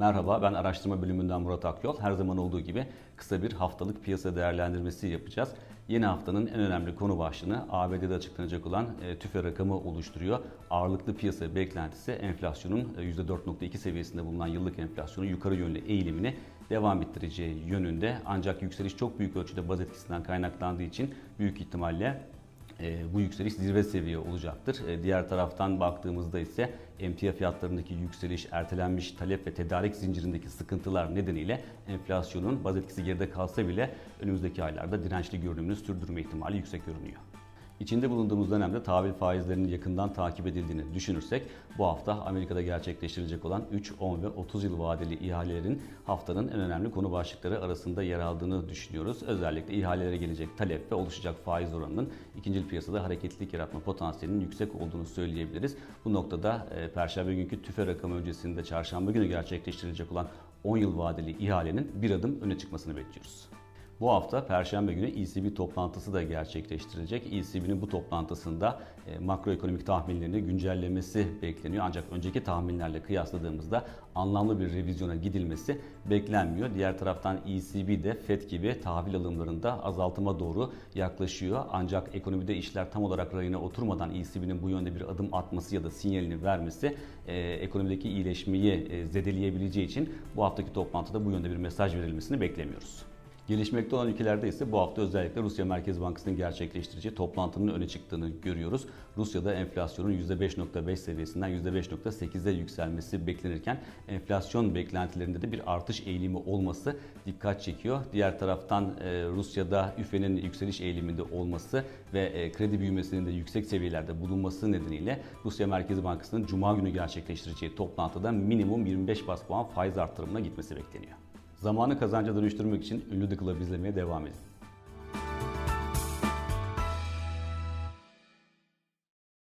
Merhaba ben araştırma bölümünden Murat Akyol. Her zaman olduğu gibi kısa bir haftalık piyasa değerlendirmesi yapacağız. Yeni haftanın en önemli konu başlığını ABD'de açıklanacak olan e, tüfe rakamı oluşturuyor. Ağırlıklı piyasa beklentisi enflasyonun e, %4.2 seviyesinde bulunan yıllık enflasyonun yukarı yönlü eğilimini devam ettireceği yönünde. Ancak yükseliş çok büyük ölçüde baz etkisinden kaynaklandığı için büyük ihtimalle e, bu yükseliş zirve seviye olacaktır. E, diğer taraftan baktığımızda ise emtia fiyatlarındaki yükseliş, ertelenmiş talep ve tedarik zincirindeki sıkıntılar nedeniyle enflasyonun baz etkisi geride kalsa bile önümüzdeki aylarda dirençli görünümünü sürdürme ihtimali yüksek görünüyor. İçinde bulunduğumuz dönemde tahvil faizlerinin yakından takip edildiğini düşünürsek bu hafta Amerika'da gerçekleştirilecek olan 3, 10 ve 30 yıl vadeli ihalelerin haftanın en önemli konu başlıkları arasında yer aldığını düşünüyoruz. Özellikle ihalelere gelecek talep ve oluşacak faiz oranının ikinci piyasada hareketlilik yaratma potansiyelinin yüksek olduğunu söyleyebiliriz. Bu noktada e, Perşembe günkü tüfe rakamı öncesinde çarşamba günü gerçekleştirilecek olan 10 yıl vadeli ihalenin bir adım öne çıkmasını bekliyoruz. Bu hafta Perşembe günü ECB toplantısı da gerçekleştirilecek. ECB'nin bu toplantısında e, makroekonomik tahminlerini güncellemesi bekleniyor. Ancak önceki tahminlerle kıyasladığımızda anlamlı bir revizyona gidilmesi beklenmiyor. Diğer taraftan ECB de FED gibi tahvil alımlarında azaltıma doğru yaklaşıyor. Ancak ekonomide işler tam olarak rayına oturmadan ECB'nin bu yönde bir adım atması ya da sinyalini vermesi e, ekonomideki iyileşmeyi e, zedeleyebileceği için bu haftaki toplantıda bu yönde bir mesaj verilmesini beklemiyoruz. Gelişmekte olan ülkelerde ise bu hafta özellikle Rusya Merkez Bankası'nın gerçekleştireceği toplantının öne çıktığını görüyoruz. Rusya'da enflasyonun %5.5 seviyesinden %5.8'e yükselmesi beklenirken enflasyon beklentilerinde de bir artış eğilimi olması dikkat çekiyor. Diğer taraftan e, Rusya'da üfenin yükseliş eğiliminde olması ve e, kredi büyümesinin de yüksek seviyelerde bulunması nedeniyle Rusya Merkez Bankası'nın Cuma günü gerçekleştireceği toplantıda minimum 25 bas puan faiz artırımına gitmesi bekleniyor. Zamanı kazanca dönüştürmek için ünlü The izlemeye devam edin.